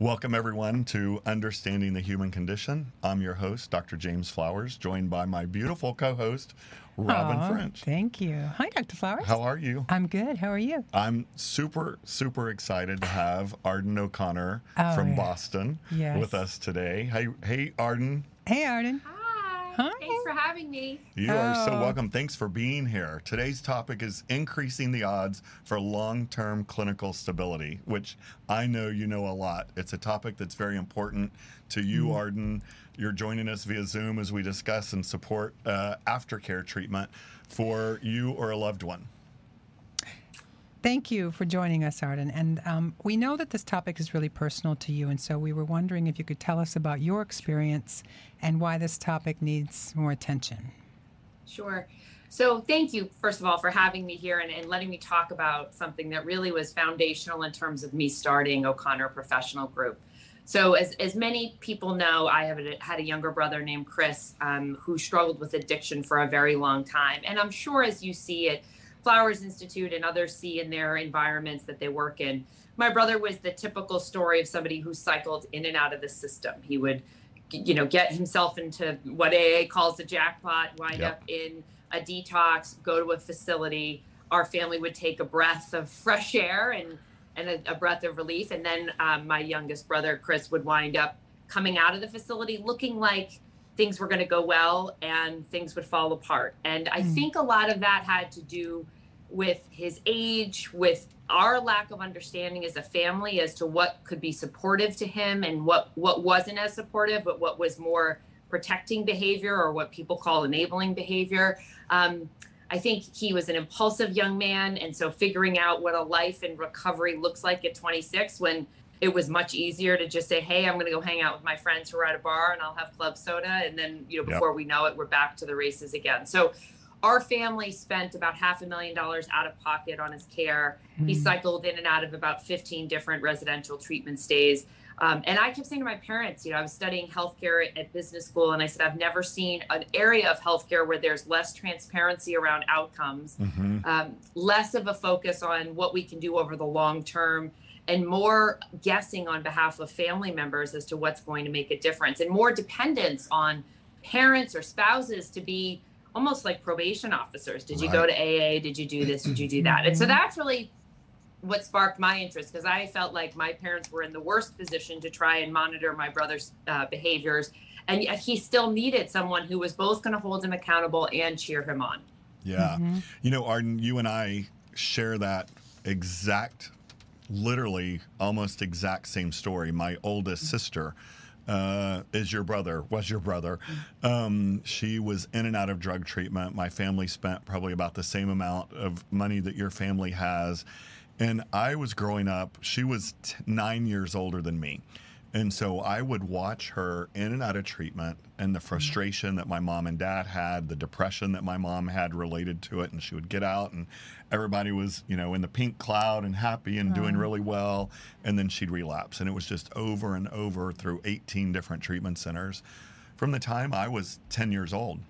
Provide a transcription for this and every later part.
Welcome, everyone, to Understanding the Human Condition. I'm your host, Dr. James Flowers, joined by my beautiful co host, Robin Aw, French. Thank you. Hi, Dr. Flowers. How are you? I'm good. How are you? I'm super, super excited to have Arden O'Connor Oh, from yeah. Boston Yes. with us today. Hey, hey, Arden. Hey, Arden. Hi. Hi. Thanks for having me. You are so Oh. welcome. Thanks for being here. Today's topic is increasing the odds for long term clinical stability, which I know you know a lot. It's a topic that's very important to you, Mm. Arden. You're joining us via Zoom as we discuss and support uh, aftercare treatment for you or a loved one. Thank you for joining us, Arden. And um, we know that this topic is really personal to you, and so we were wondering if you could tell us about your experience and why this topic needs more attention. Sure. So, thank you, first of all, for having me here and, and letting me talk about something that really was foundational in terms of me starting O'Connor Professional Group. So, as, as many people know, I have a, had a younger brother named Chris um, who struggled with addiction for a very long time. And I'm sure as you see at Flowers Institute and others see in their environments that they work in, my brother was the typical story of somebody who cycled in and out of the system. He would you know, get himself into what AA calls a jackpot, wind Yep. up in a detox, go to a facility. Our family would take a breath of fresh air and and a, a breath of relief, and then um, my youngest brother Chris would wind up coming out of the facility looking like things were going to go well and things would fall apart. And I Mm. think a lot of that had to do with his age, with our lack of understanding as a family as to what could be supportive to him and what what wasn't as supportive, but what was more protecting behavior or what people call enabling behavior. Um, I think he was an impulsive young man, and so figuring out what a life in recovery looks like at 26 when it was much easier to just say, "Hey, I'm going to go hang out with my friends who are at a bar, and I'll have club soda," and then you know Yep. before we know it, we're back to the races again. So our family spent about half a million dollars out of pocket on his care. He Mm. cycled in and out of about 15 different residential treatment stays. Um, and I kept saying to my parents, you know, I was studying healthcare at, at business school, and I said, I've never seen an area of healthcare where there's less transparency around outcomes, hmm um, less of a focus on what we can do over the long term, and more guessing on behalf of family members as to what's going to make a difference, and more dependence on parents or spouses to be almost like probation officers. Did you go to AA? Did you do this? Did you do that? And so Mhm. that's really what sparked my interest because I felt like my parents were in the worst position to try and monitor my brother's uh, behaviors. And yet he still needed someone who was both going to hold him accountable and cheer him on. Yeah. Mhm. You know, Arden, you and I share that exact, literally almost exact same story. My oldest sister uh, is your brother, was your brother. Um, she was in and out of drug treatment. My family spent probably about the same amount of money that your family has. And I was growing up, she was t- nine years older than me. And so I would watch her in and out of treatment and the frustration that my mom and dad had, the depression that my mom had related to it. And she would get out and everybody was, you know, in the pink cloud and happy and doing Oh. really well. And then she'd relapse. And it was just over and over through 18 different treatment centers from the time I was 10 years old.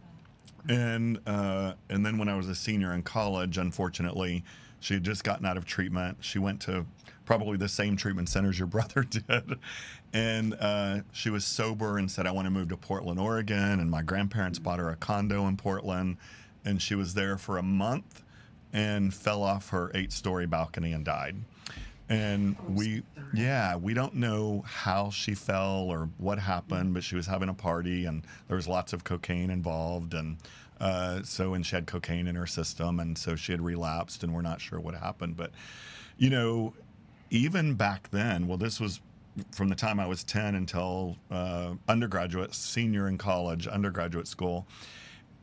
And uh, and then when I was a senior in college, unfortunately, she had just gotten out of treatment. She went to probably the same treatment centers your brother did, and uh, she was sober and said, "I want to move to Portland, Oregon." And my grandparents bought her a condo in Portland, and she was there for a month, and fell off her eight-story balcony and died. And we, yeah, we don't know how she fell or what happened, but she was having a party and there was lots of cocaine involved. And uh, so, and she had cocaine in her system. And so she had relapsed and we're not sure what happened. But, you know, even back then, well, this was from the time I was 10 until uh, undergraduate, senior in college, undergraduate school.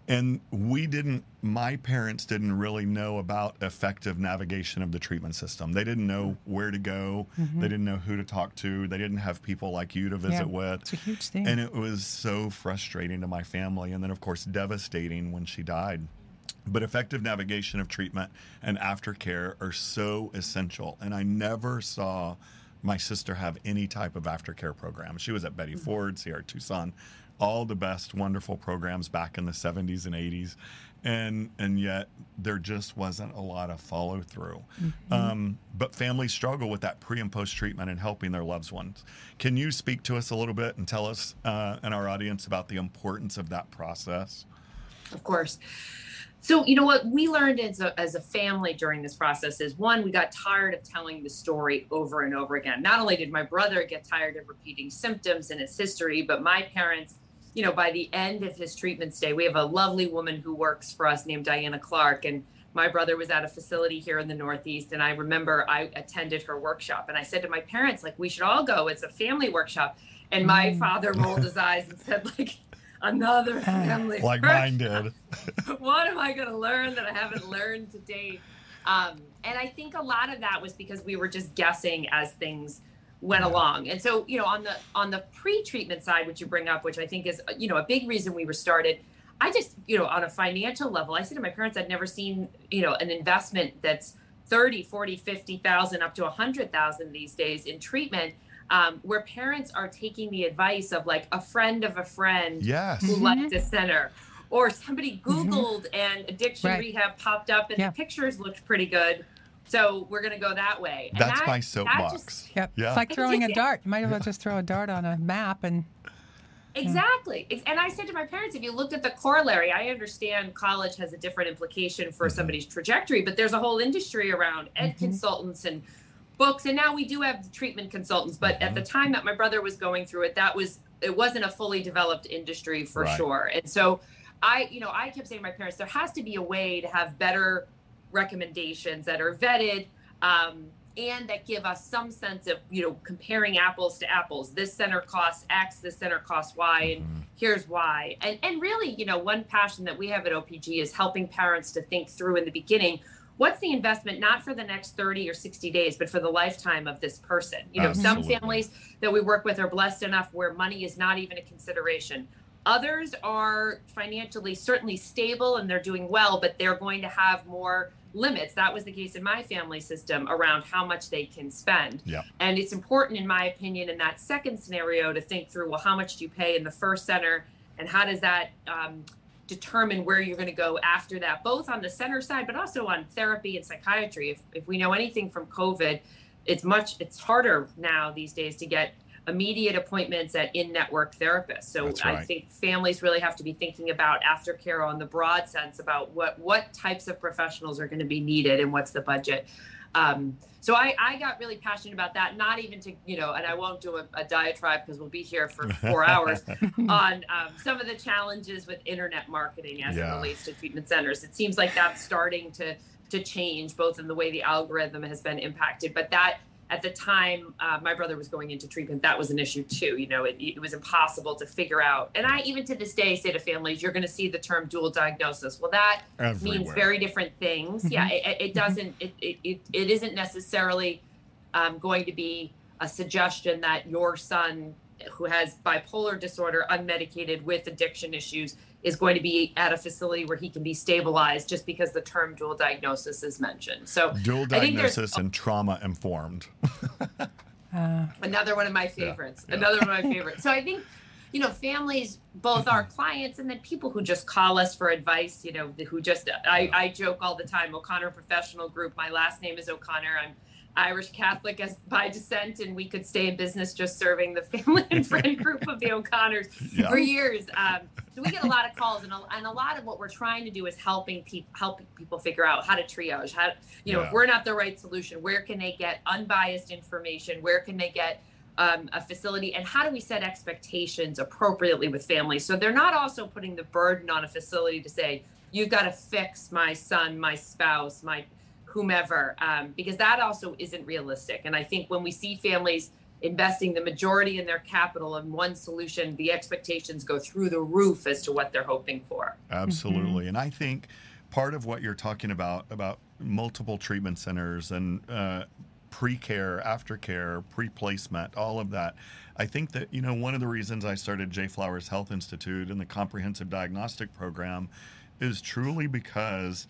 And we didn't, my parents didn't really know about effective navigation of the treatment system. They didn't know where to go. They didn't know who to talk to. They didn't have people like you to visit Yeah, with. It's a huge thing. And it was so frustrating to my family. And then, of course, devastating when she died. But effective navigation of treatment and aftercare are so essential. And I never saw my sister have any type of aftercare program. She was at Betty Ford, Sierra Tucson, all the best, wonderful programs back in the 70s and 80s. and and yet there just wasn't a lot of follow through. Um, but families struggle with that pre and post treatment and helping their loved ones. Can you speak to us a little bit and tell us uh, and our audience about the importance of that process? Of course. So, you know what we learned as a, as a family during this process is one, we got tired of telling the story over and over again. Not only did my brother get tired of repeating symptoms and his history, but my parents, you know, by the end of his treatment stay, we have a lovely woman who works for us named Diana Clark. And my brother was at a facility here in the Northeast. And I remember I attended her workshop and I said to my parents, like, we should all go. It's a family workshop. And my Mm. father rolled his eyes and said, like, another family Like mine did. what am I going to learn that I haven't learned to date? Um, and I think a lot of that was because we were just guessing as things went along. And so, you know, on the on the pre-treatment side, which you bring up, which I think is, you know, a big reason we were started. I just, you know, on a financial level, I said to my parents, I'd never seen, you know, an investment that's 30, 40, 50,000 up to 100,000 these days in treatment. Um, where parents are taking the advice of like a friend of a friend Yes. who Mhm. liked a center or somebody googled and addiction Right. rehab popped up and Yeah. the pictures looked pretty good so we're going to go that way And That's that- my soapbox. just- Yep. Yeah. It's like throwing a dart. You might as well just throw a dart on a map and exactly Ex- and i said to my parents if you looked at the corollary i understand college has a different implication for Mhm. somebody's trajectory but there's a whole industry around ed Mhm. consultants and books and now we do have treatment consultants but at the time that my brother was going through it that was it wasn't a fully developed industry for Right. sure and so i you know i kept saying to my parents there has to be a way to have better recommendations that are vetted um, and that give us some sense of you know comparing apples to apples this center costs x this center costs y and Mhm. here's why and and really you know one passion that we have at opg is helping parents to think through in the beginning what's the investment not for the next 30 or 60 days but for the lifetime of this person? You know some families that we work with are blessed enough where money is not even a consideration. Others are financially certainly stable and they're doing well but they're going to have more limits. That was the case in my family system around how much they can spend. Yep. and it's important in my opinion in that second scenario to think through well how much do you pay in the first center and how does that um, determine where you're going to go after that both on the center side but also on therapy and psychiatry. If, if we know anything from covid it's much it's harder now these days to get immediate appointments at in-network therapists. So That's i think families really have to be thinking about aftercare on the broad sense about what what types of professionals are going to be needed and what's the budget um, so I, I got really passionate about that not even to you know and i won't do a, a diatribe because we'll be here for four hours on um, some of the challenges with internet marketing as Yeah. it relates to treatment centers. It seems like that's starting to to change, both in the way the algorithm has been impacted, but that at the time uh, my brother was going into treatment, that was an issue too. You know, it, it was impossible to figure out. And I even to this day say to families, you're going to see the term dual diagnosis. Well, that means very different things. Yeah, it, it doesn't. It, it, it, it isn't necessarily um, going to be a suggestion that your son, who has bipolar disorder, unmedicated with addiction issues, is going to be at a facility where he can be stabilized just because the term dual diagnosis is mentioned. So Dual I think there's- diagnosis and trauma informed. uh, another one of my favorites yeah. another one of my favorites so i think you know families both our clients and then people who just call us for advice you know who just i, I joke all the time o'connor professional group my last name is o'connor i'm irish catholic as by descent and we could stay in business just serving the family and friend group of the o'connors Yeah. for years um, so we get a lot of calls and a, and a lot of what we're trying to do is helping people helping people figure out how to triage how you know Yeah. if we're not the right solution where can they get unbiased information where can they get um, a facility and how do we set expectations appropriately with families so they're not also putting the burden on a facility to say you've got to fix my son my spouse my whomever um, because that also isn't realistic. And i think when we see families investing the majority in their capital in one solution the expectations go through the roof as to what they're hoping for. Absolutely. And I think part of what you're talking about, about multiple treatment centers and uh, pre care, aftercare, pre placement, all of that, I think that, you know, one of the reasons I started J Flowers Health Institute and the comprehensive diagnostic program is truly because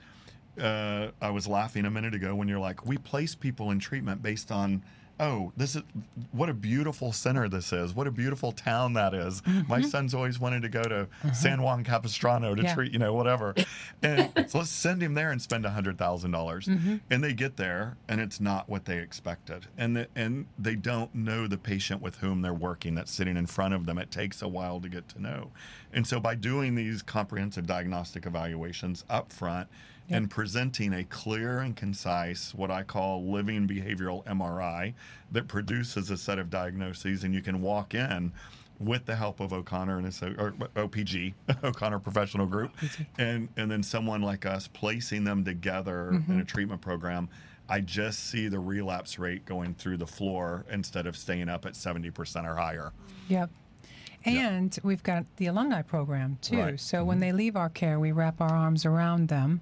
uh, I was laughing a minute ago when you're like, we place people in treatment based on oh, this is what a beautiful center this is. What a beautiful town that is. Mm-hmm. My son's always wanted to go to uh-huh. San Juan Capistrano to Yeah. treat, you know, whatever. And so let's send him there and spend $100,000. dollars mm-hmm. And they get there and it's not what they expected. And, the, and they don't know the patient with whom they're working that's sitting in front of them. It takes a while to get to know. And so by doing these comprehensive diagnostic evaluations up front, and presenting a clear and concise, what I call living behavioral MRI that produces a set of diagnoses, and you can walk in with the help of O'Connor and his, or OPG, O'Connor Professional Group, and and then someone like us placing them together in a mm-hmm. treatment program. I just see the relapse rate going through the floor instead of staying up at 70% or higher. Yep. And we've got the alumni program too. Right. So mm-hmm. when they leave our care, we wrap our arms around them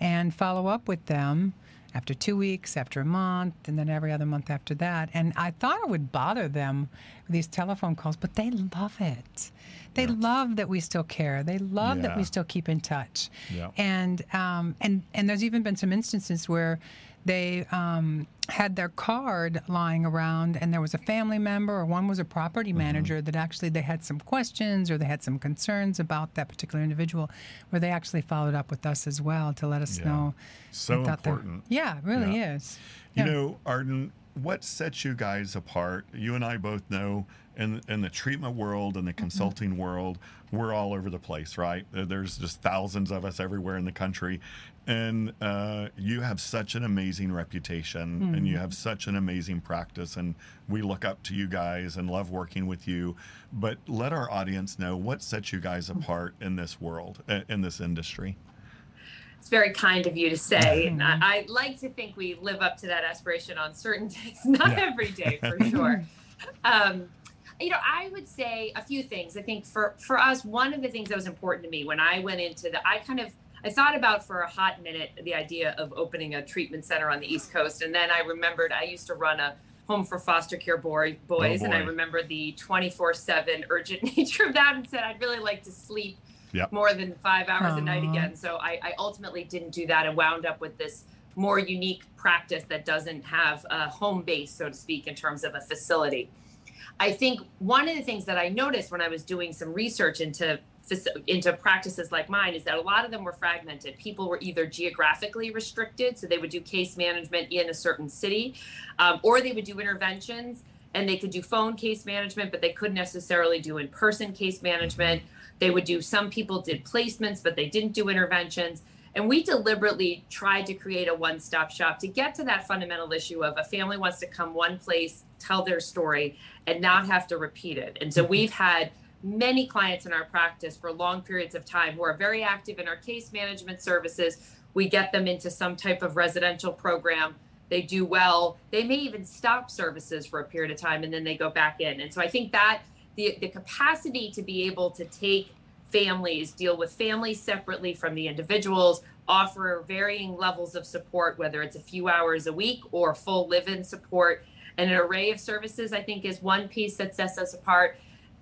and follow up with them after two weeks, after a month, and then every other month after that. And I thought it would bother them with these telephone calls, but they love it. They love that we still care. They love that we still keep in touch. Yeah. And um, and and there's even been some instances where they um, had their card lying around, and there was a family member or one was a property Mm-hmm. manager that actually they had some questions or they had some concerns about that particular individual, where they actually followed up with us as well to let us Yeah. know. So they thought they're- important. Yeah, it really Yeah. is. You Yeah. know, Arden, what sets you guys apart? You and I both know in in the treatment world and the Mm-hmm. consulting world, we're all over the place, right? There's just thousands of us everywhere in the country, and uh, you have such an amazing reputation, and Mm-hmm. you have such an amazing practice, and we look up to you guys and love working with you. But let our audience know what sets you guys Mm-hmm. apart in this world, in this industry. It's very kind of you to say. And I, I like to think we live up to that aspiration on certain days, not Yeah. every day for sure. um, you know, I would say a few things. I think for for us, one of the things that was important to me when I went into the, I kind of I thought about for a hot minute the idea of opening a treatment center on the East Coast, and then I remembered I used to run a home for foster care boy, boys, and I remember the 24/7 urgent nature of that, and said I'd really like to sleep Yep. more than five hours a night again. So I, I ultimately didn't do that and wound up with this more unique practice that doesn't have a home base, so to speak, in terms of a facility. I think one of the things that I noticed when I was doing some research into into practices like mine is that a lot of them were fragmented. People were either geographically restricted, so they would do case management in a certain city, um, or they would do interventions and they could do phone case management, but they couldn't necessarily do in person case management. They would do, some people did placements, but they didn't do interventions. And we deliberately tried to create a one stop shop to get to that fundamental issue of a family wants to come one place, tell their story, and not have to repeat it. And so mm-hmm. we've had many clients in our practice for long periods of time who are very active in our case management services. We get them into some type of residential program. They do well. They may even stop services for a period of time and then they go back in. And so I think that the, the capacity to be able to take families, deal with families separately from the individuals, offer varying levels of support, whether it's a few hours a week or full live in support, and an array of services, I think, is one piece that sets us apart.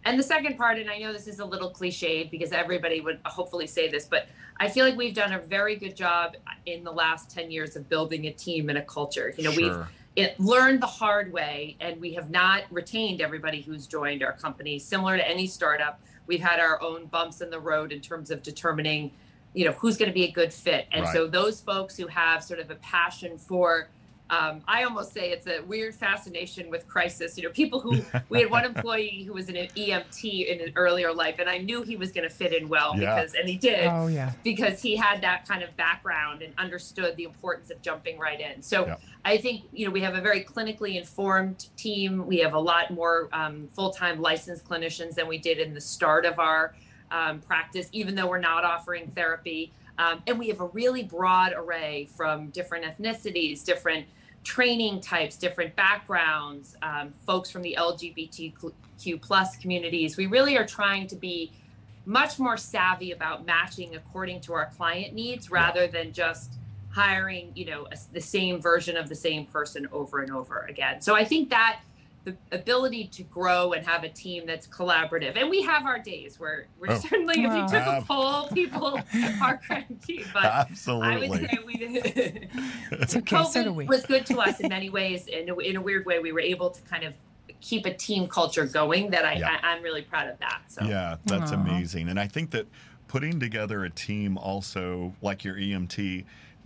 And the second part, and I know this is a little cliched because everybody would hopefully say this, but I feel like we've done a very good job in the last 10 years of building a team and a culture. You know, we've Sure. It learned the hard way and we have not retained everybody who's joined our company. Similar to any startup we've had our own bumps in the road in terms of determining you know who's going to be a good fit. And so those folks who have sort of a passion for um, I almost say it's a weird fascination with crisis. You know, people who we had one employee who was an EMT in an earlier life, and I knew he was going to fit in well Yeah. because, and he did Oh yeah. because he had that kind of background and understood the importance of jumping right in. So Yeah. I think you know we have a very clinically informed team. We have a lot more um, full-time licensed clinicians than we did in the start of our um, practice, even though we're not offering therapy. Um, and we have a really broad array from different ethnicities, different training types, different backgrounds, um, folks from the LGBTQ plus communities. We really are trying to be much more savvy about matching according to our client needs rather than just hiring you know a, the same version of the same person over and over again so i think that the ability to grow and have a team that's collaborative. And we have our days where we're Oh. certainly, if you took a poll, people are cranky. But I would Absolutely. say we did. It's okay. So do COVID we. was good to us in many ways. In a, in a weird way, we were able to kind of keep a team culture going. That I, Yeah. I I'm really proud of that. So Yeah, that's Aw. amazing. And I think that putting together a team also like your EMT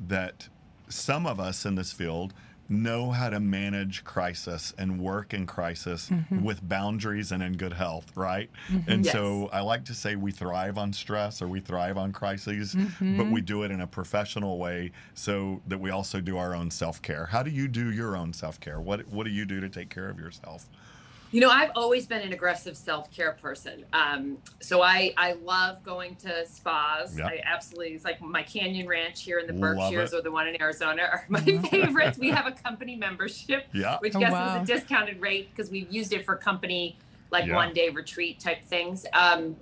that some of us in this field know how to manage crisis and work in crisis mm-hmm. with boundaries and in good health, right? Mm-hmm. And Yes. so I like to say we thrive on stress or we thrive on crises, but mm-hmm. we do it in a professional way so that we also do our own self-care. How do you do your own self-care? What what do you do to take care of yourself? You know, I've always been an aggressive self care person. Um, so I, I love going to spas. Yeah. I absolutely, it's like my Canyon Ranch here in the Love Berkshires it. or the one in Arizona are my favorites. We have a company membership, Yeah. which Oh, gets wow. us a discounted rate because we've used it for company, like Yeah. one day retreat type things. Um,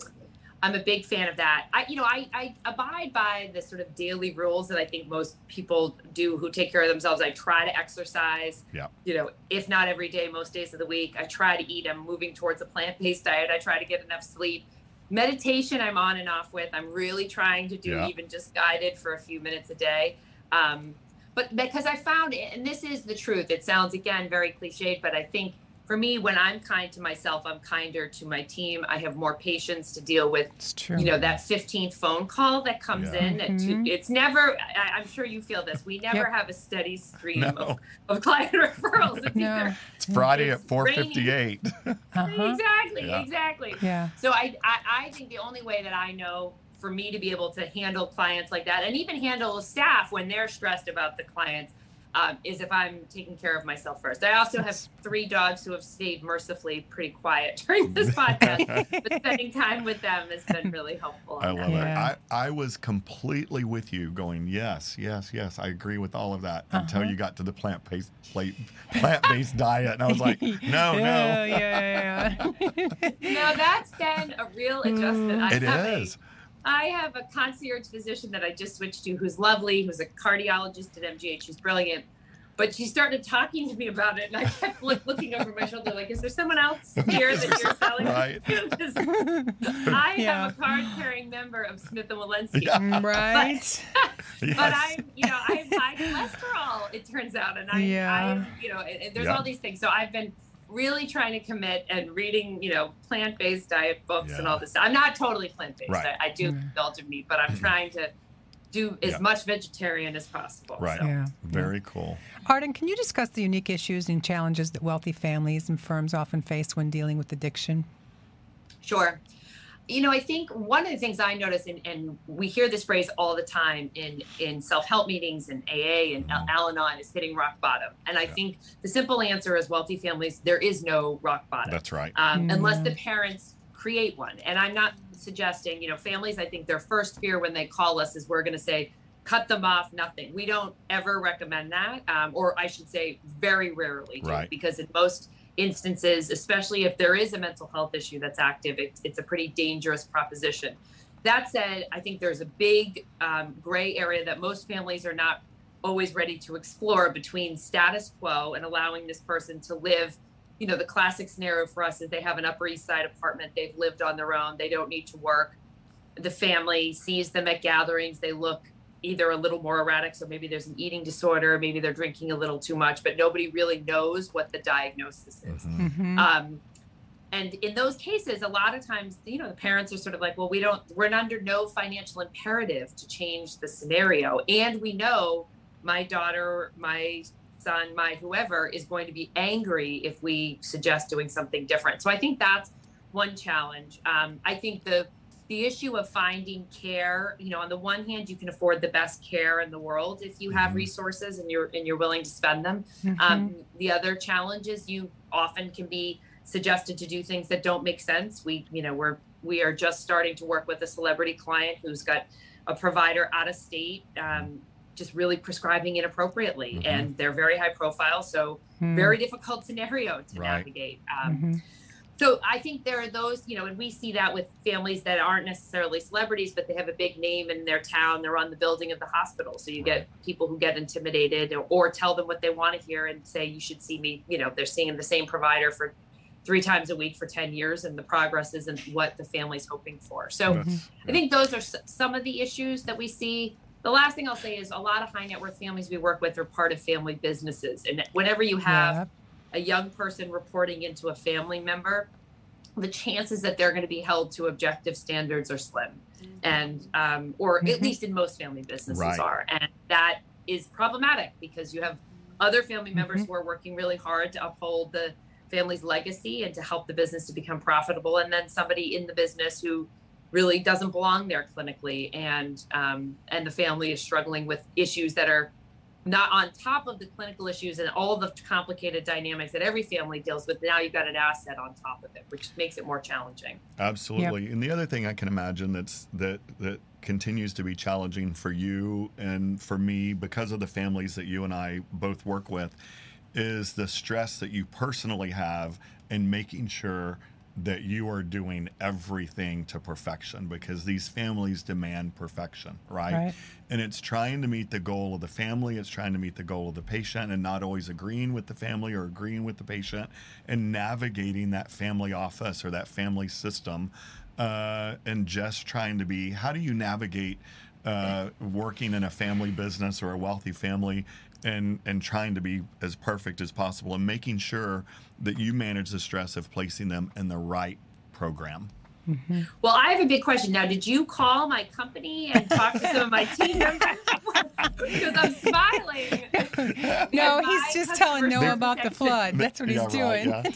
I'm a big fan of that. I, you know, I, I abide by the sort of daily rules that I think most people do who take care of themselves. I try to exercise. Yeah. You know, if not every day, most days of the week. I try to eat. I'm moving towards a plant-based diet. I try to get enough sleep. Meditation, I'm on and off with. I'm really trying to do Yeah. even just guided for a few minutes a day. Um, but because I found it, and this is the truth. It sounds again very cliched, but I think for me, when I'm kind to myself, I'm kinder to my team. I have more patience to deal with, you know, that 15th phone call that comes Yeah. in. At two, it's never. I, I'm sure you feel this. We never Yep. have a steady stream No. of, of client referrals. It's No. either It's Friday It's at 4:58. Uh-huh. exactly, Yeah. exactly. Yeah. So I, I I think the only way that I know for me to be able to handle clients like that and even handle staff when they're stressed about the clients um, is if I'm taking care of myself first. I also have three dogs who have stayed mercifully pretty quiet during this podcast, but spending time with them has been really helpful. I love. Yeah. it. I, I was completely with you, going yes, yes, yes. I agree with all of that until Uh-huh. you got to the plant based plant based diet, and I was like, no, yeah, no, Yeah, yeah, yeah. No, that's been a real adjustment. I it have a- is. I have a concierge physician that I just switched to who's lovely, who's a cardiologist at MGH. She's brilliant. But she started talking to me about it, and I kept like, looking over my shoulder, like, is there someone else here that you're selling? Right. I Yeah. have a card carrying member of Smith and Wollensky. Yeah. Mm, right. Yes. But I'm, you know, I have high cholesterol, it turns out. And I, Yeah. I you know, and, and there's Yeah. all these things. So I've been really trying to commit and reading, you know, plant based diet books and all this stuff. I'm not totally plant based. Right. I, I do Mm. indulge in meat, but I'm trying to do as Yeah. much vegetarian as possible. Right. So. Yeah. Very cool. Arden, can you discuss the unique issues and challenges that wealthy families and firms often face when dealing with addiction? Sure. You know, I think one of the things I notice, and, and we hear this phrase all the time in, in self help meetings and AA and. Al Anon is hitting rock bottom. And I Yeah. think the simple answer is wealthy families, there is no rock bottom. That's right. um, unless Mm. the parents create one. And I'm not suggesting, you know, families, I think their first fear when they call us is we're going to say, cut them off, nothing. We don't ever recommend that. Um, or I should say, very rarely do. Right. Because in most instances, especially if there is a mental health issue that's active, it's, it's a pretty dangerous proposition. That said, I think there's a big um, gray area that most families are not always ready to explore between status quo and allowing this person to live you know the classic scenario for us is they have an upper east side apartment they've lived on their own they don't need to work the family sees them at gatherings they look either a little more erratic so maybe there's an eating disorder maybe they're drinking a little too much but nobody really knows what the diagnosis is Mhm. Mm-hmm. um, and in those cases a lot of times you know the parents are sort of like well we don't we're under no financial imperative to change the scenario and we know my daughter my son my whoever is going to be angry if we suggest doing something different so i think that's one challenge um, i think the the issue of finding care you know on the one hand you can afford the best care in the world if you have Mhm. resources and you're and you're willing to spend them Mm-hmm. um, the other challenge is you often can be suggested to do things that don't make sense. We, you know, we're we are just starting to work with a celebrity client who's got a provider out of state, um, just really prescribing inappropriately, Mhm. and they're very high profile, so Mm-hmm. very difficult scenario to Right. navigate. Um, Mhm. So I think there are those, you know, and we see that with families that aren't necessarily celebrities, but they have a big name in their town. They're on the building of the hospital. So you Right. get people who get intimidated or, or tell them what they want to hear and say, you should see me. You know, they're seeing the same provider for three times a week for 10 years and the progress isn't what the family's hoping for. So That's- mm-hmm. I think those are s- some of the issues that we see. The last thing I'll say is a lot of high net worth families we work with are part of family businesses. And whenever you have Yeah. A young person reporting into a family member, the chances that they're going to be held to objective standards are slim, and um, or at Mhm. least in most family businesses Right. are, and that is problematic because you have other family members Mhm. who are working really hard to uphold the family's legacy and to help the business to become profitable, and then somebody in the business who really doesn't belong there clinically, and um, and the family is struggling with issues that are not on top of the clinical issues and all the complicated dynamics that every family deals with. Now you've got an asset on top of it, which makes it more challenging. Absolutely. And the other thing I can imagine that's that that continues to be challenging for you and for me because of the families that you and I both work with is the stress that you personally have in making sure that you are doing everything to perfection because these families demand perfection, right? Right. And it's trying to meet the goal of the family, it's trying to meet the goal of the patient and not always agreeing with the family or agreeing with the patient and navigating that family office or that family system uh, and just trying to be how do you navigate uh, working in a family business or a wealthy family and and trying to be as perfect as possible and making sure that you manage the stress of placing them in the right program. Mm-hmm. Well, I have a big question now. Did you call my company and talk to some of my team members? because I'm smiling. No, And he's just telling Noah They're- about the flood. That's what he's Yeah, right, doing.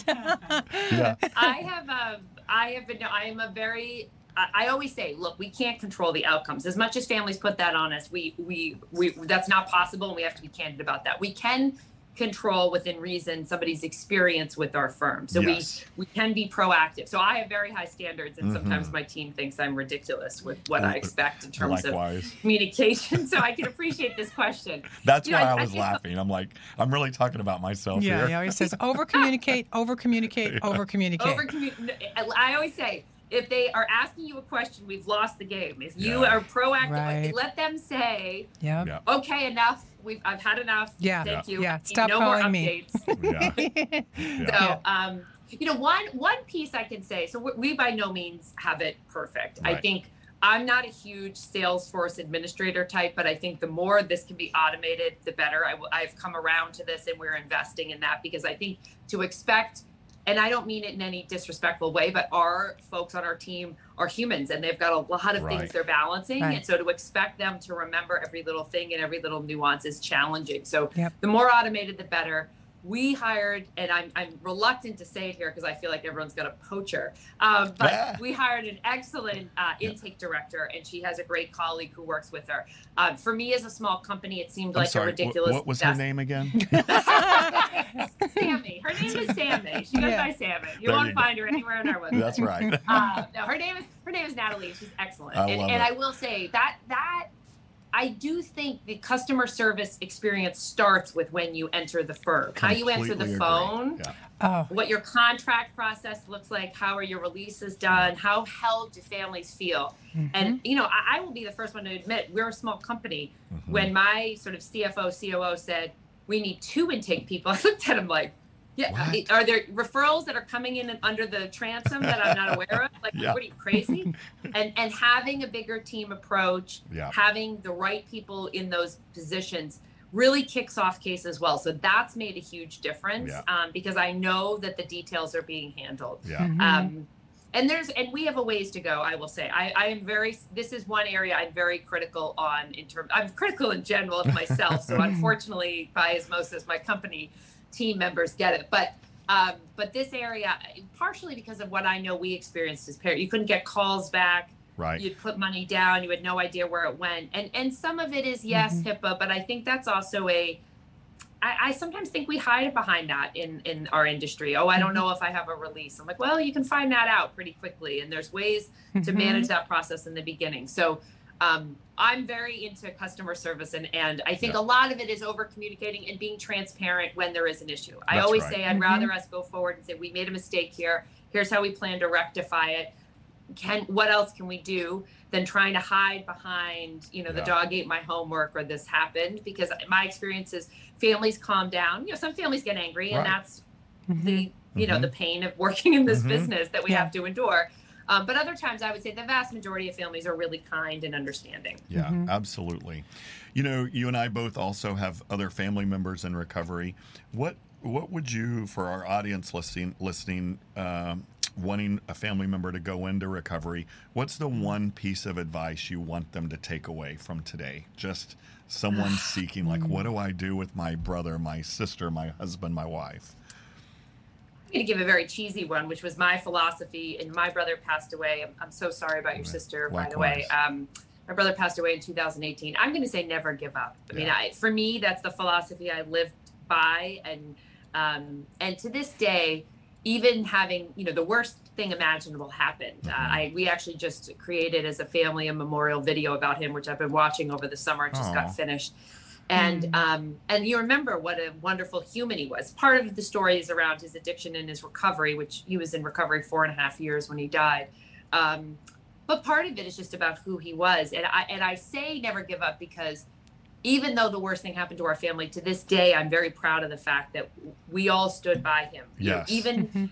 Yeah. I have a, I have been I am a very I, I always say, look, we can't control the outcomes. As much as families put that on us, we we we that's not possible and we have to be candid about that. We can control within reason somebody's experience with our firm. So Yes. we we can be proactive. So I have very high standards and sometimes Mhm. my team thinks I'm ridiculous with what I expect in terms of communication. So I can appreciate this question. That's You why I- I I was think- laughing. I'm like, I'm really talking about myself Yeah, here. he always says over communicate, over communicate, over communicate. Over I always say, if they are asking you a question, we've lost the game. If you Yeah. are proactive, Right. let them say, Yeah. Yeah. "Okay, enough. We've I've had enough. Yeah. Thank you. Yeah. Stop no more calling me." updates." Yeah. So, um, you know, one one piece I can say. So we, we by no means have it perfect. I think I'm not a huge Salesforce administrator type, but I think the more this can be automated, the better. I, w- I've come around to this, and we're investing in that because I think to expect, and I don't mean it in any disrespectful way, but our folks on our team are humans, and they've got a lot of Right. things they're balancing, Right. and so to expect them to remember every little thing and every little nuance is challenging. So Yep. the more automated, the better. We hired, and I'm, I'm reluctant to say it here because I feel like everyone's got a poacher. Um, but Ah. we hired an excellent uh, intake director, and she has a great colleague who works with her. Um, for me, as a small company, it seemed I'm like sorry. a ridiculous. What was her name again? Sammy. Her name is Sammy. She goes Yeah. by Sammy. You There won't you go. find her anywhere on our website. That's right. uh, no, her name is her name is Natalie. She's excellent, I and, love and it. I will say that that I do think the customer service experience starts with when you enter the firm. How you answer the agree. phone, Yeah. Oh, what your contract process looks like, how are your releases done, how held do families feel, mhm. and you know I, I will be the first one to admit we're a small company. Mhm. When my sort of CFO COO said we need two intake people, I looked at him like. Yeah, What? are there referrals that are coming in under the transom that I'm not aware of? Like, Yeah. what are you crazy? and and having a bigger team approach, Yeah. having the right people in those positions really kicks off case as well. So that's made a huge difference Yeah. um, because I know that the details are being handled. Yeah. Mhm. Um, and there's and we have a ways to go. I will say I, I am very. This is one area I'm very critical on in terms. I'm critical in general of myself. so unfortunately, by osmosis, my company team members get it. But um, but this area, partially because of what I know we experienced as parents, you couldn't get calls back Right. you'd put money down you had no idea where it went and and some of it is yes Mhm. hipaa but i think that's also a I, I sometimes think we hide behind that in in our industry oh i don't know if i have a release i'm like well you can find that out pretty quickly and there's ways to Mhm. manage that process in the beginning so um, i'm very into customer service and and i think Yeah. a lot of it is over communicating and being transparent when there is an issue i always right. say i'd Mhm. rather us go forward and say we made a mistake here Here's how we plan to rectify it. Can what else can we do than trying to hide behind, you know, the dog ate my homework or this happened? Because my experience is families calm down. You know, some families get angry, and Right. that's Mhm. the you know Mhm. the pain of working in this Mhm. business that we Yeah. have to endure. Um, but other times, I would say the vast majority of families are really kind and understanding. Yeah, Mhm. absolutely. You know, you and I both also have other family members in recovery. What what would you, for our audience listening, listening, um, wanting a family member to go into recovery? What's the one piece of advice you want them to take away from today? Just someone seeking, like, what do I do with my brother, my sister, my husband, my wife? I'm going to give a very cheesy one, which was my philosophy. And my brother passed away. I'm, I'm so sorry about your Right. sister, by the way. Um, my brother passed away in 2018. I'm going to say never give up. I mean, I, for me, that's the philosophy I lived by, and um, and to this day, even having you know the worst thing imaginable happened. Uh, Mhm. I we actually just created as a family a memorial video about him, which I've been watching over the summer. It just Aw. got finished. And Mm. um, and you remember what a wonderful human he was. Part of the story is around his addiction and his recovery, which he was in recovery four and a half years when he died. Um, but part of it is just about who he was. And I and I say never give up because even though the worst thing happened to our family, to this day I'm very proud of the fact that we all stood by him. You Yes. even Mhm.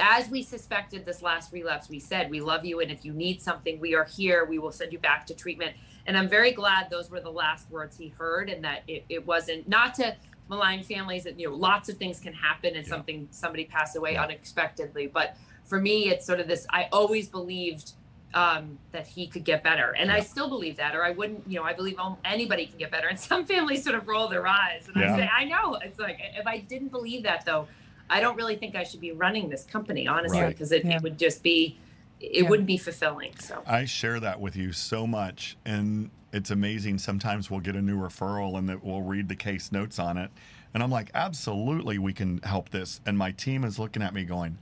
as we suspected this last relapse, we said, We love you. And if you need something, we are here. We will send you back to treatment. And I'm very glad those were the last words he heard and that it, it wasn't not to malign families that, you know, lots of things can happen and Yeah. something, somebody passed away Yeah. unexpectedly. But for me, it's sort of this I always believed um, that he could get better. And I still believe that, or I wouldn't, you know, I believe anybody can get better. And some families sort of roll their eyes. And Yeah. I say, I know. It's like, if I didn't believe that, though, I don't really think I should be running this company, honestly, Right. because it, Yeah. it would just be, it Yeah. wouldn't be fulfilling. So, I share that with you so much, and it's amazing. Sometimes we'll get a new referral, and that we'll read the case notes on it, and I'm like, absolutely, we can help this. And my team is looking at me, going,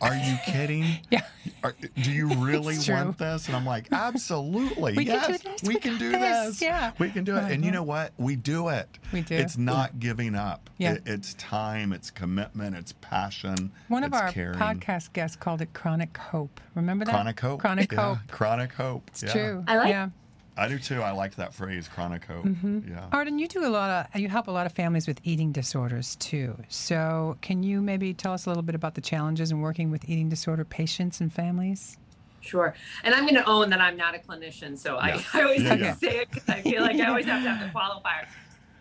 "Are you kidding? Yeah. Are, do you really want this?" And I'm like, "Absolutely, We can do yes, this, we we can do this, this. yeah. we can do it." And you Uh-huh. know what? We do it. We do. It's not giving up. Yeah. It- it's time. It's commitment. It's passion. One of it's our caring. podcast guests called it chronic hope. Remember that? Chronic hope. Chronic Yeah, hope. Chronic hope. It's yeah. true. I like- Yeah. I do too. I like that phrase, chronic hope. Mhm. Yeah. Arden, you do a lot of you help a lot of families with eating disorders too. So, can you maybe tell us a little bit about the challenges in working with eating disorder patients and families? sure. And I'm going to own that I'm not a clinician. So Yeah. I, I always Yeah, have yeah. to say it 'cause I feel like I always have to have the qualifier.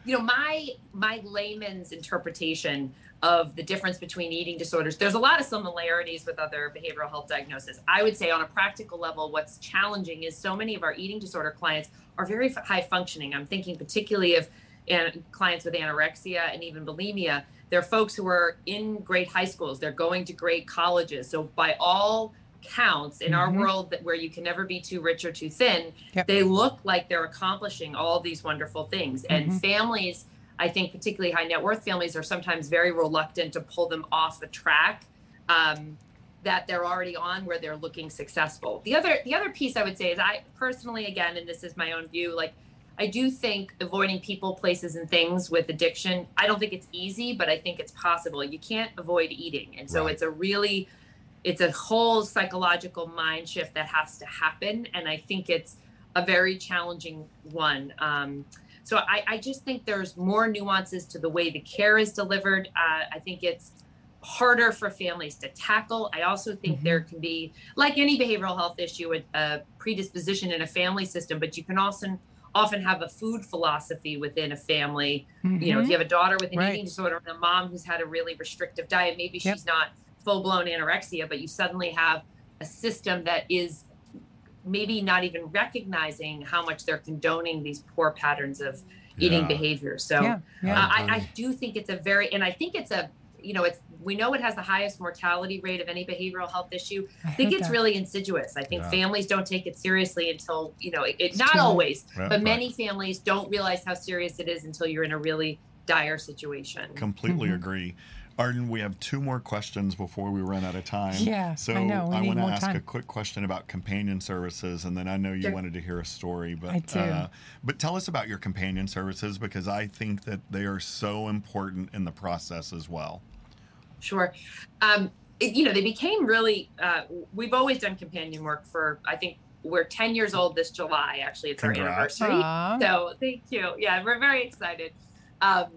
You know, my my layman's interpretation of the difference between eating disorders, there's a lot of similarities with other behavioral health diagnoses. I would say on a practical level, what's challenging is so many of our eating disorder clients are very high functioning. I'm thinking particularly of an- clients with anorexia and even bulimia. They're folks who are in great high schools. They're going to great colleges. So by all counts in our Mhm. world that where you can never be too rich or too thin, Yep. they look like they're accomplishing all these wonderful things. And Mhm. families, I think particularly high net worth families are sometimes very reluctant to pull them off the track. Um, that they're already on where they're looking successful. The other the other piece I would say is I personally again and this is my own view like I do think avoiding people, places and things with addiction, I don't think it's easy, but I think it's possible. You can't avoid eating. And so Right. it's a really it's a whole psychological mind shift that has to happen and I think it's a very challenging one. Um, so I, I just think there's more nuances to the way the care is delivered. Uh, I think it's harder for families to tackle. I also think Mhm. there can be, like any behavioral health issue, a, a predisposition in a family system, but you can also often have a food philosophy within a family. You know, if you have a daughter with an Right. eating disorder and a mom who's had a really restrictive diet, maybe Yep. she's not full blown anorexia, but you suddenly have a system that is maybe not even recognizing how much they're condoning these poor patterns of eating Yeah. behavior. So yeah, uh. I, I do think it's a very, and I think it's a, you know, it's we know it has the highest mortality rate of any behavioral health issue. I think it's that. really insidious. I think Yeah. families don't take it seriously until you know it. it It's not true. always, Yeah, but right. many families don't realize how serious it is until you're in a really dire situation. Completely Mhm. agree. Arden, we have two more questions before we run out of time. Yeah, So I know. We need want to more ask a quick question about companion services, and then I know you Sure. wanted to hear a story, but I do. Uh, but tell us about your companion services because I think that they are so important in the process as well. Sure. Um, it, you know, they became really. Uh, we've always done companion work for. I think we're 10 years old this July. Actually, it's Congrats. our anniversary. Aw. So thank you. Yeah, we're very excited. Um,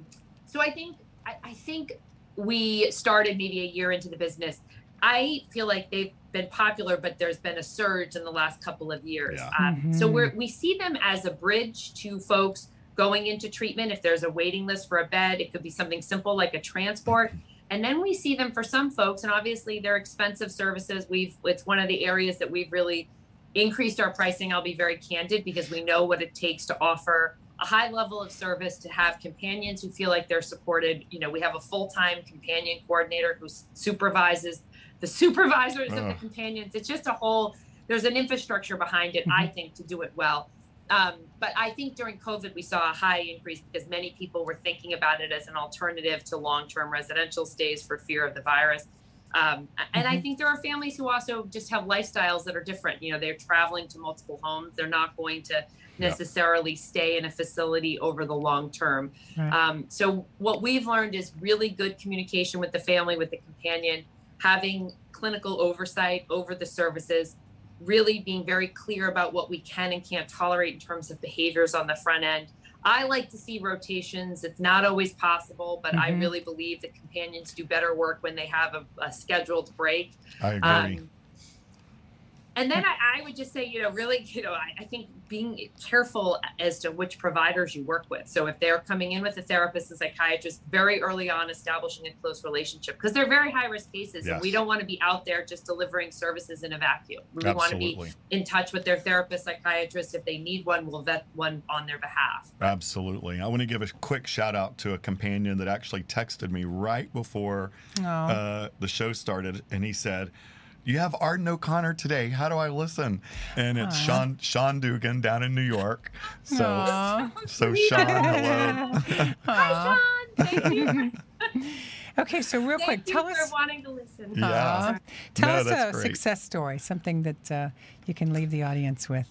so I think I, I think we started maybe a year into the business. I feel like they've been popular, but there's been a surge in the last couple of years. Yeah. Um, So Mhm. we're we see them as a bridge to folks going into treatment. If there's a waiting list for a bed, it could be something simple like a transport. And then we see them for some folks, and obviously they're expensive services. We've it's one of the areas that we've really increased our pricing. I'll be very candid because we know what it takes to offer a high level of service to have companions who feel like they're supported. You know, we have a full time companion coordinator who supervises the supervisors of the companions. It's just a whole, there's an infrastructure behind it, I think, to do it well. Um, but I think during COVID, we saw a high increase because many people were thinking about it as an alternative to long term residential stays for fear of the virus. Um, and I Mhm. think there are families who also just have lifestyles that are different. You know, they're traveling to multiple homes. They're not going to Yeah. necessarily stay in a facility over the long term. Right. Um, so what we've learned is really good communication with the family, with the companion, having clinical oversight over the services, really being very clear about what we can and can't tolerate in terms of behaviors on the front end. I like to see rotations. It's not always possible, but I Mhm. really believe that companions do better work when they have a, a scheduled break. I agree. Um, and then I, I would just say, you know, really, you know, I, I think being careful as to which providers you work with. So if they're coming in with a therapist and psychiatrist, very early on establishing a close relationship because they're very high risk cases, and we don't want to be out there just delivering services in a vacuum. We want to be in touch with their therapist, psychiatrist. If they need one, we'll vet one on their behalf. Absolutely. I want to give a quick shout out to a companion that actually texted me right before Oh. uh, the show started, and he said, "You have Arden O'Connor today. How do I listen?" And it's Aw. Sean Sean Dugan down in New York. So Aw. so Sean, hello. Aw. Hi, Sean. Thank you. Okay, so real quick, Thank you tell for us. wanting to listen. Yeah. Aw. Tell No, us a great. success story, something that uh, you can leave the audience with.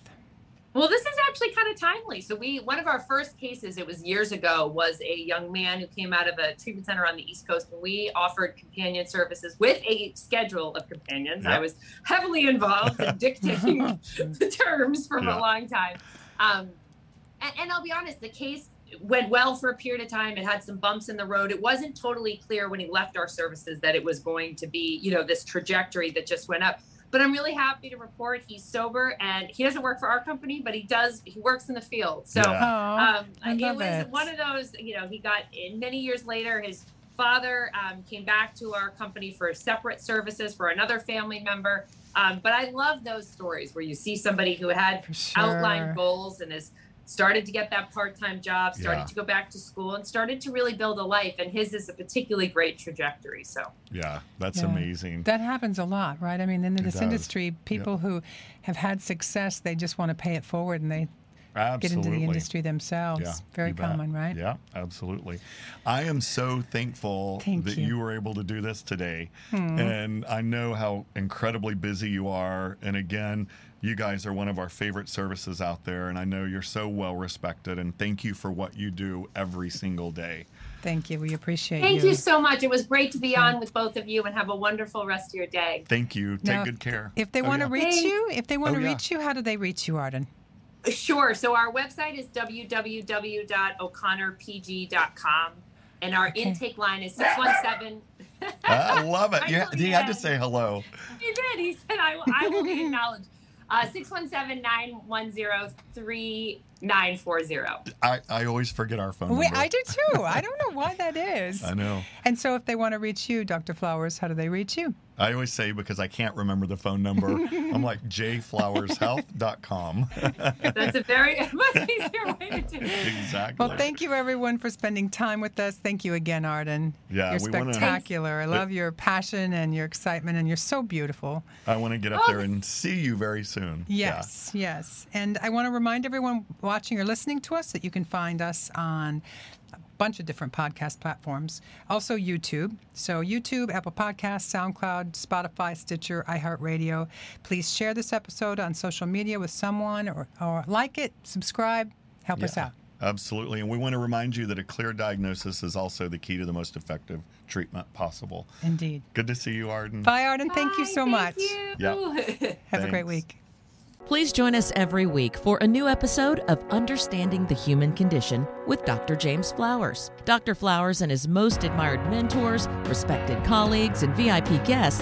Well, this is actually kind of timely. So we one of our first cases, it was years ago, was a young man who came out of a treatment center on the East Coast, and we offered companion services with a schedule of companions. I was heavily involved in dictating the terms for Yeah. a long time. Um, and, and I'll be honest, the case went well for a period of time. It had some bumps in the road. It wasn't totally clear when he left our services that it was going to be, you know, this trajectory that just went up. But I'm really happy to report he's sober and he doesn't work for our company, but he does. He works in the field. So Yeah. Oh, um, I it was it. one of those. You know, he got in many years later. His father um, came back to our company for separate services for another family member. Um, but I love those stories where you see somebody who had sure. outlined goals and has started to get that part-time job, started Yeah. to go back to school, and started to really build a life. And his is a particularly great trajectory. So Yeah, that's Yeah. amazing. That happens a lot, right? I mean, in this industry, people who have had success, they just want to pay it forward and they Absolutely. get into the industry themselves. Yeah, Very you bet. common, right? Yeah, absolutely. I am so thankful Thank that you. you. were able to do this today. Hmm. And I know how incredibly busy you are. And again, you guys are one of our favorite services out there. And I know you're so well respected. And thank you for what you do every single day. Thank you. We appreciate it. thank you. you so much. It was great to be on with both of you, and have a wonderful rest of your day. Thank you. Take Now, good care. If they Oh, want to yeah. reach Thanks. you, if they want Oh, to yeah. reach you, how do they reach you, Arden? Sure. So our website is www.o'connorpg.com, and our Okay. intake line is 617. I love it. I You, know he you had to say hello. He did. He said, I, I will be acknowledged. Uh, 617 910 3940. I, I always forget our phone Wait, number. I do too. I don't know why that is. I know. And so, if they want to reach you, Dr. Flowers, how do they reach you? I always say because I can't remember the phone number, I'm like jflowershealth.com. That's a very much easier way to do it. exactly. Well, thank you everyone for spending time with us. Thank you again, Arden. Yeah, you're we wanna- spectacular. I love your passion and your excitement, and you're so beautiful. I want to get up Oh, there and see you very soon. Yes, yes. And I want to remind everyone watching or listening to us that you can find us on a bunch of different podcast platforms. Also, YouTube. So, YouTube, Apple Podcasts, SoundCloud, Spotify, Stitcher, iHeartRadio. Please share this episode on social media with someone or, or like it, subscribe, help us out. Absolutely. And we want to remind you that a clear diagnosis is also the key to the most effective treatment possible. Indeed. Good to see you, Arden. Bye, Arden. Thank you so thank much. you. Yep. Have a great week. Please join us every week for a new episode of Understanding the Human Condition with Dr. James Flowers. Dr. Flowers and his most admired mentors, respected colleagues, and VIP guests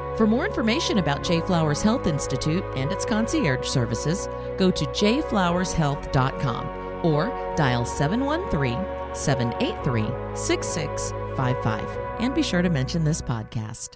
For more information about J. Flowers Health Institute and its concierge services, go to jflowershealth.com or dial 713 783 6655. And be sure to mention this podcast.